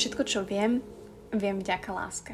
Všetko, čo viem, viem vďaka láske.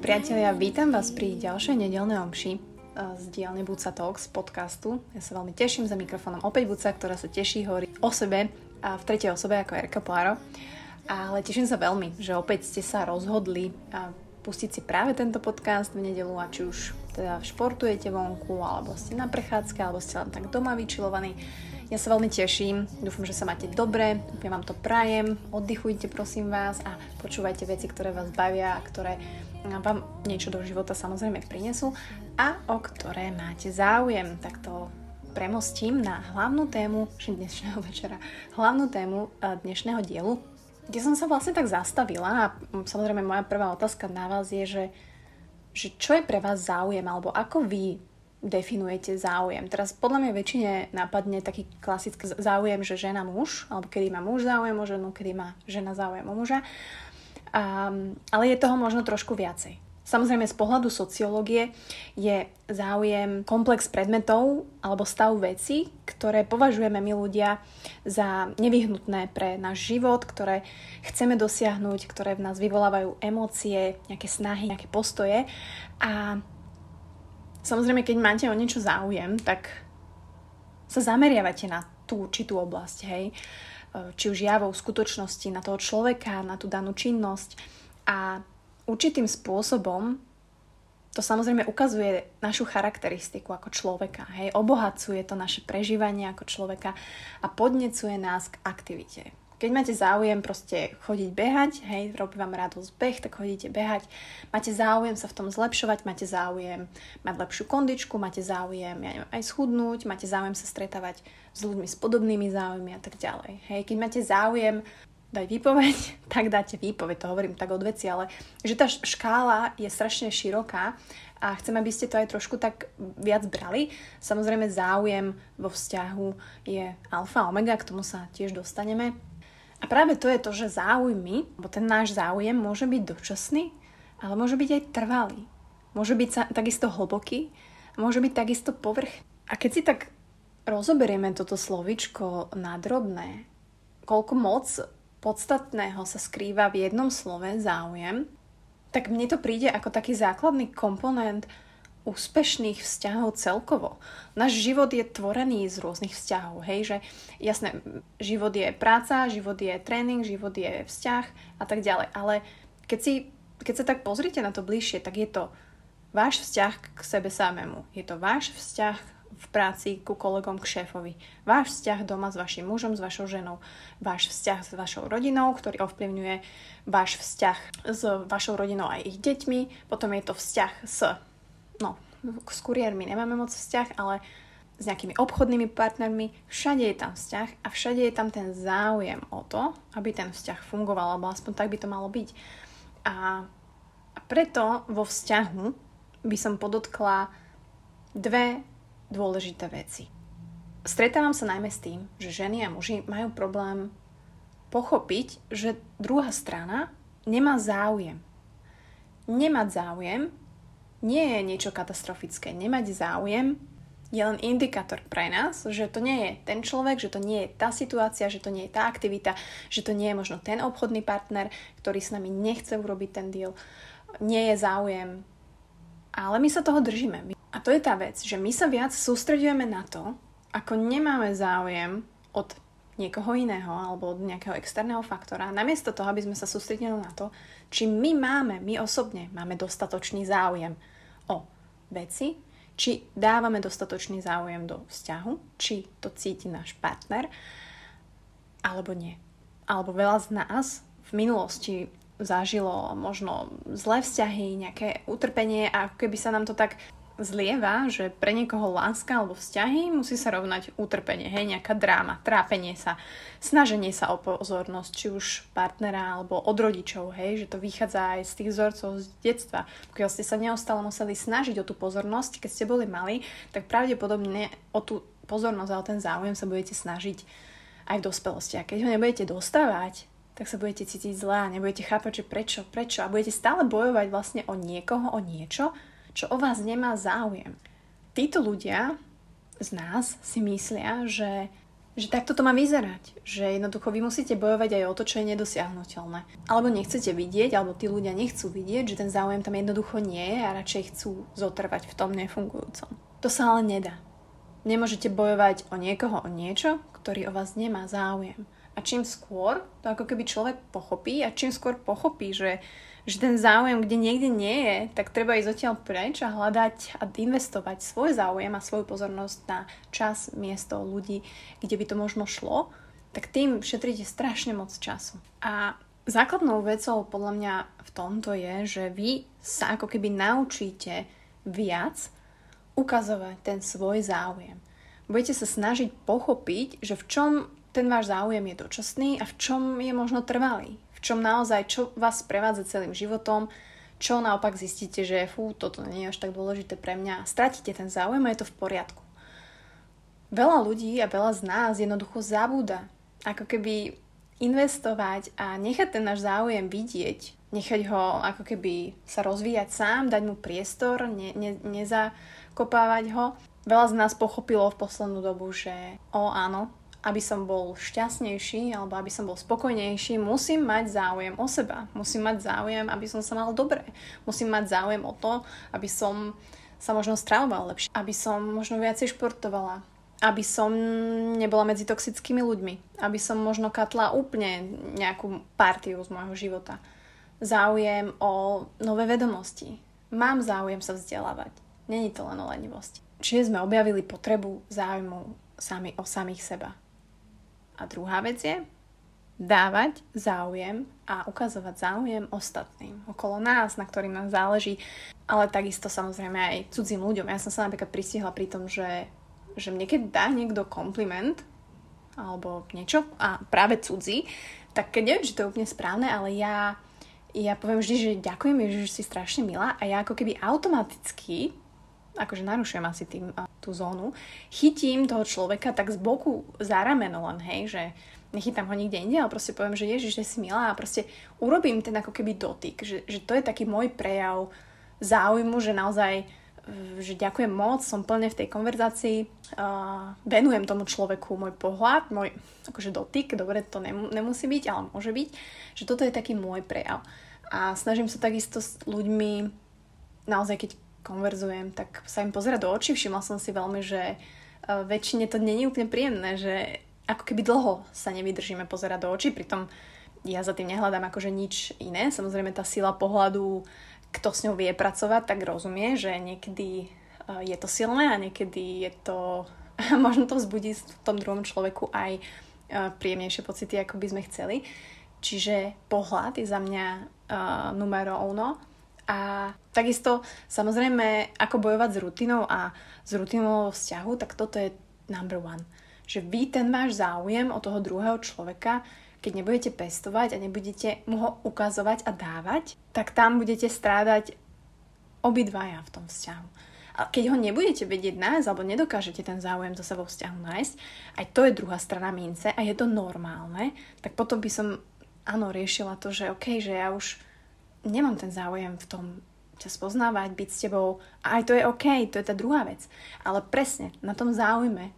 Priatelia, vítam vás pri ďalšej nedelnej omši eh, z dielne Buca Talks podcastu. Ja sa veľmi teším za mikrofónom opäť Buca, ktorá sa teší, hovorí o sebe a v tretej osobe ako Erika Poaro. Ale teším sa veľmi, že opäť ste sa rozhodli pustiť si práve tento podcast v nedelu a či už teda športujete vonku, alebo ste na prechádzke, alebo ste len tak doma vyčilovaní. Ja sa veľmi teším, dúfam, že sa máte dobre, ja vám to prajem, oddychujte prosím vás a počúvajte veci, ktoré vás bavia a ktoré vám niečo do života samozrejme prinesú a o ktoré máte záujem. Tak to premostím na hlavnú tému dnešného večera, hlavnú tému eh, dnešného dielu, kde som sa vlastne tak zastavila a samozrejme moja prvá otázka na vás je, že, že čo je pre vás záujem alebo ako vy definujete záujem. Teraz podľa mňa väčšine napadne taký klasický záujem, že žena muž, alebo kedy má muž záujem o ženu, kedy má žena záujem o muža. Um, ale je toho možno trošku viacej. Samozrejme, z pohľadu sociológie je záujem komplex predmetov alebo stav veci, ktoré považujeme my ľudia za nevyhnutné pre náš život, ktoré chceme dosiahnuť, ktoré v nás vyvolávajú emócie, nejaké snahy, nejaké postoje. A samozrejme, keď máte o niečo záujem, tak sa zameriavate na tú určitú oblasť, hej. Či už javou skutočnosti, na toho človeka, na tú danú činnosť. A určitým spôsobom to samozrejme ukazuje našu charakteristiku ako človeka, hej, obohacuje to naše prežívanie ako človeka a podnecuje nás k aktivite. Keď máte záujem proste chodiť behať, hej, robí vám radosť beh, tak chodíte behať. Máte záujem sa v tom zlepšovať, máte záujem mať lepšiu kondičku, máte záujem ja neviem, aj schudnúť, máte záujem sa stretávať s ľuďmi s podobnými záujmy a tak ďalej. Hej, keď máte záujem daj výpoveď, tak dáte výpoveď, to hovorím tak od veci, ale že tá škála je strašne široká a chcem, aby ste to aj trošku tak viac brali. Samozrejme záujem vo vzťahu je alfa omega, k tomu sa tiež dostaneme. A práve to je to, že záujmy, bo ten náš záujem môže byť dočasný, ale môže byť aj trvalý. Môže byť takisto hlboký, môže byť takisto povrch. A keď si tak rozoberieme toto slovičko na drobné, koľko moc podstatného sa skrýva v jednom slove záujem, tak mne to príde ako taký základný komponent úspešných vzťahov celkovo. Náš život je tvorený z rôznych vzťahov, hej, že jasné, život je práca, život je tréning, život je vzťah a tak ďalej, ale keď, si, keď sa tak pozrite na to bližšie, tak je to váš vzťah k sebe samému, je to váš vzťah v práci ku kolegom, k šéfovi. Váš vzťah doma s vašim mužom, s vašou ženou. Váš vzťah s vašou rodinou, ktorý ovplyvňuje váš vzťah s vašou rodinou a ich deťmi. Potom je to vzťah s, no, s kuriérmi nemáme moc vzťah, ale s nejakými obchodnými partnermi. Všade je tam vzťah a všade je tam ten záujem o to, aby ten vzťah fungoval, alebo aspoň tak by to malo byť. A preto vo vzťahu by som podotkla dve dôležité veci. Stretávam sa najmä s tým, že ženy a muži majú problém pochopiť, že druhá strana nemá záujem. Nemať záujem nie je niečo katastrofické. Nemať záujem je len indikátor pre nás, že to nie je ten človek, že to nie je tá situácia, že to nie je tá aktivita, že to nie je možno ten obchodný partner, ktorý s nami nechce urobiť ten deal. Nie je záujem. Ale my sa toho držíme. A to je tá vec, že my sa viac sústredujeme na to, ako nemáme záujem od niekoho iného alebo od nejakého externého faktora, namiesto toho, aby sme sa sústredili na to, či my máme, my osobne máme dostatočný záujem o veci, či dávame dostatočný záujem do vzťahu, či to cíti náš partner, alebo nie. Alebo veľa z nás v minulosti zažilo možno zlé vzťahy, nejaké utrpenie a keby sa nám to tak zlieva, že pre niekoho láska alebo vzťahy musí sa rovnať utrpenie, hej, nejaká dráma, trápenie sa, snaženie sa o pozornosť, či už partnera alebo od rodičov, hej, že to vychádza aj z tých vzorcov z detstva. Pokiaľ ste sa neustále museli snažiť o tú pozornosť, keď ste boli mali, tak pravdepodobne o tú pozornosť a o ten záujem sa budete snažiť aj v dospelosti. A keď ho nebudete dostávať, tak sa budete cítiť zlá, nebudete chápať, že prečo, prečo a budete stále bojovať vlastne o niekoho, o niečo, čo o vás nemá záujem. títo ľudia z nás si myslia, že že takto to má vyzerať, že jednoducho vy musíte bojovať aj o to, čo je nedosiahnutelné. Alebo nechcete vidieť, alebo tí ľudia nechcú vidieť, že ten záujem tam jednoducho nie je a radšej chcú zotrvať v tom nefungujúcom. To sa ale nedá. Nemôžete bojovať o niekoho, o niečo, ktorý o vás nemá záujem. A čím skôr to ako keby človek pochopí a čím skôr pochopí, že že ten záujem, kde niekde nie je, tak treba ísť odtiaľ preč a hľadať a investovať svoj záujem a svoju pozornosť na čas, miesto, ľudí, kde by to možno šlo, tak tým šetríte strašne moc času. A základnou vecou podľa mňa v tomto je, že vy sa ako keby naučíte viac ukazovať ten svoj záujem. Budete sa snažiť pochopiť, že v čom ten váš záujem je dočasný a v čom je možno trvalý čom naozaj, čo vás prevádza celým životom, čo naopak zistíte, že fú, toto nie je až tak dôležité pre mňa. Stratíte ten záujem a je to v poriadku. Veľa ľudí a veľa z nás jednoducho zabúda. Ako keby investovať a nechať ten náš záujem vidieť, nechať ho ako keby sa rozvíjať sám, dať mu priestor, ne, ne, nezakopávať ho. Veľa z nás pochopilo v poslednú dobu, že o áno, aby som bol šťastnejší alebo aby som bol spokojnejší, musím mať záujem o seba. Musím mať záujem, aby som sa mal dobre. Musím mať záujem o to, aby som sa možno stravoval lepšie, aby som možno viacej športovala, aby som nebola medzi toxickými ľuďmi, aby som možno katla úplne nejakú partiu z môjho života. Záujem o nové vedomosti. Mám záujem sa vzdelávať. Není to len o lenivosti. Čiže sme objavili potrebu záujmu sami o samých seba. A druhá vec je dávať záujem a ukazovať záujem ostatným okolo nás, na ktorým nám záleží, ale takisto samozrejme aj cudzím ľuďom. Ja som sa napríklad pristihla pri tom, že, že mne keď dá niekto kompliment alebo niečo a práve cudzí, tak keď neviem, či to je úplne správne, ale ja, ja poviem vždy, že ďakujem, že si strašne milá a ja ako keby automaticky akože narušujem asi tým tú zónu, chytím toho človeka tak z boku za rameno len, hej, že nechytám ho nikde inde, ale proste poviem, že ježiš, že si milá a proste urobím ten ako keby dotyk, že, že to je taký môj prejav záujmu, že naozaj že ďakujem moc, som plne v tej konverzácii, uh, venujem tomu človeku môj pohľad, môj akože dotyk, dobre, to nem, nemusí byť, ale môže byť, že toto je taký môj prejav. A snažím sa takisto s ľuďmi, naozaj keď konverzujem, tak sa im pozerať do očí. Všimla som si veľmi, že e, väčšine to není úplne príjemné, že ako keby dlho sa nevydržíme pozerať do očí, pritom ja za tým nehľadám akože nič iné. Samozrejme tá sila pohľadu, kto s ňou vie pracovať, tak rozumie, že niekedy e, je to silné a niekedy je to, možno to vzbudí v tom druhom človeku aj e, príjemnejšie pocity, ako by sme chceli. Čiže pohľad je za mňa uh, numero uno a takisto, samozrejme, ako bojovať s rutinou a s rutinou vzťahu, tak toto je number one. Že vy ten váš záujem o toho druhého človeka, keď nebudete pestovať a nebudete mu ho ukazovať a dávať, tak tam budete strádať obidvaja v tom vzťahu. A keď ho nebudete vedieť nájsť alebo nedokážete ten záujem za sebou vzťahu nájsť, aj to je druhá strana mince a je to normálne, tak potom by som áno riešila to, že OK, že ja už nemám ten záujem v tom ťa spoznávať, byť s tebou a aj to je OK, to je tá druhá vec. Ale presne na tom záujme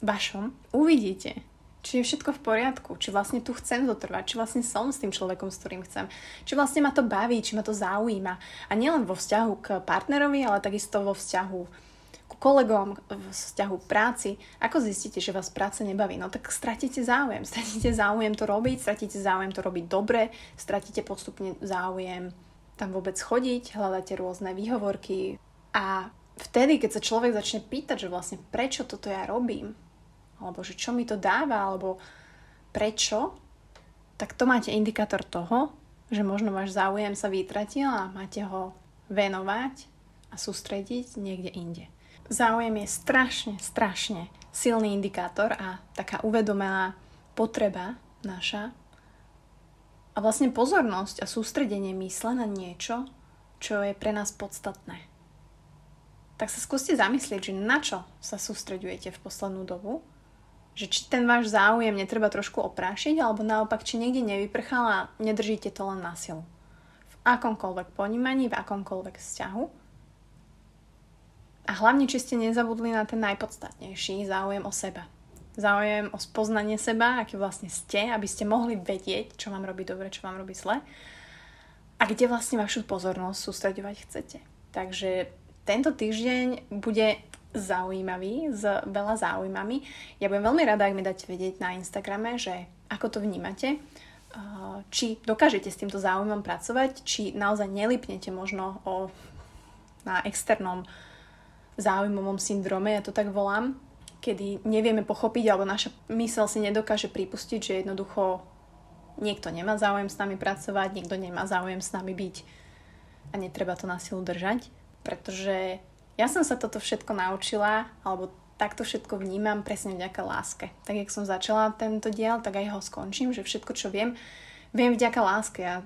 vašom uvidíte, či je všetko v poriadku, či vlastne tu chcem zotrvať, či vlastne som s tým človekom, s ktorým chcem, či vlastne ma to baví, či ma to zaujíma. A nielen vo vzťahu k partnerovi, ale takisto vo vzťahu kolegom, v vzťahu práci, ako zistíte, že vás práce nebaví? No tak stratíte záujem. Stratíte záujem to robiť, stratíte záujem to robiť dobre, stratíte postupne záujem tam vôbec chodiť, hľadáte rôzne výhovorky a vtedy, keď sa človek začne pýtať, že vlastne prečo toto ja robím, alebo že čo mi to dáva, alebo prečo, tak to máte indikátor toho, že možno váš záujem sa vytratil a máte ho venovať a sústrediť niekde inde. Záujem je strašne, strašne silný indikátor a taká uvedomená potreba naša. A vlastne pozornosť a sústredenie mysle na niečo, čo je pre nás podstatné. Tak sa skúste zamyslieť, že na čo sa sústredujete v poslednú dobu, že či ten váš záujem netreba trošku oprášiť, alebo naopak, či niekde nevyprchal a nedržíte to len na silu. V akomkoľvek ponímaní, v akomkoľvek vzťahu A hlavne, či ste nezabudli na ten najpodstatnejší záujem o seba. Záujem o spoznanie seba, aký vlastne ste, aby ste mohli vedieť, čo vám robí dobre, čo vám robí zle a kde vlastne vašu pozornosť sústredovať chcete. Takže tento týždeň bude zaujímavý, s veľa záujmami. Ja budem veľmi rada, ak mi dáte vedieť na Instagrame, že ako to vnímate, či dokážete s týmto záujmom pracovať, či naozaj nelipnete možno o, na externom záujmovom syndrome, ja to tak volám, kedy nevieme pochopiť, alebo naša mysel si nedokáže pripustiť, že jednoducho niekto nemá záujem s nami pracovať, niekto nemá záujem s nami byť a netreba to na silu držať, pretože ja som sa toto všetko naučila, alebo takto všetko vnímam presne vďaka láske. Tak, jak som začala tento diel, tak aj ho skončím, že všetko, čo viem, viem vďaka láske. Ja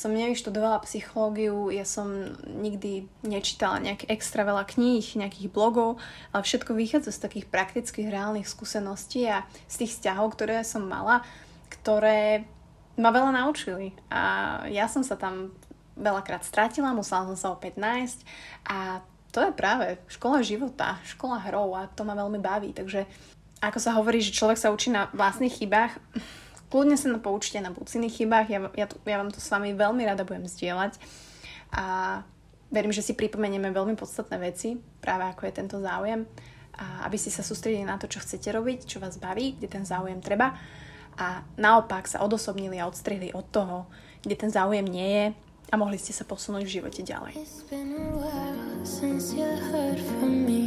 som nevyštudovala psychológiu, ja som nikdy nečítala nejaké extra veľa kníh, nejakých blogov, ale všetko vychádza z takých praktických, reálnych skúseností a z tých vzťahov, ktoré som mala, ktoré ma veľa naučili. A ja som sa tam veľakrát strátila, musela som sa opäť nájsť a to je práve škola života, škola hrov a to ma veľmi baví. Takže ako sa hovorí, že človek sa učí na vlastných chybách, kľudne sa na poučite na budúcich chybách, ja, ja, ja vám to s vami veľmi rada budem zdieľať a verím, že si pripomenieme veľmi podstatné veci, práve ako je tento záujem, a aby ste sa sústredili na to, čo chcete robiť, čo vás baví, kde ten záujem treba a naopak sa odosobnili a odstrihli od toho, kde ten záujem nie je a mohli ste sa posunúť v živote ďalej. It's been a while since you heard from me.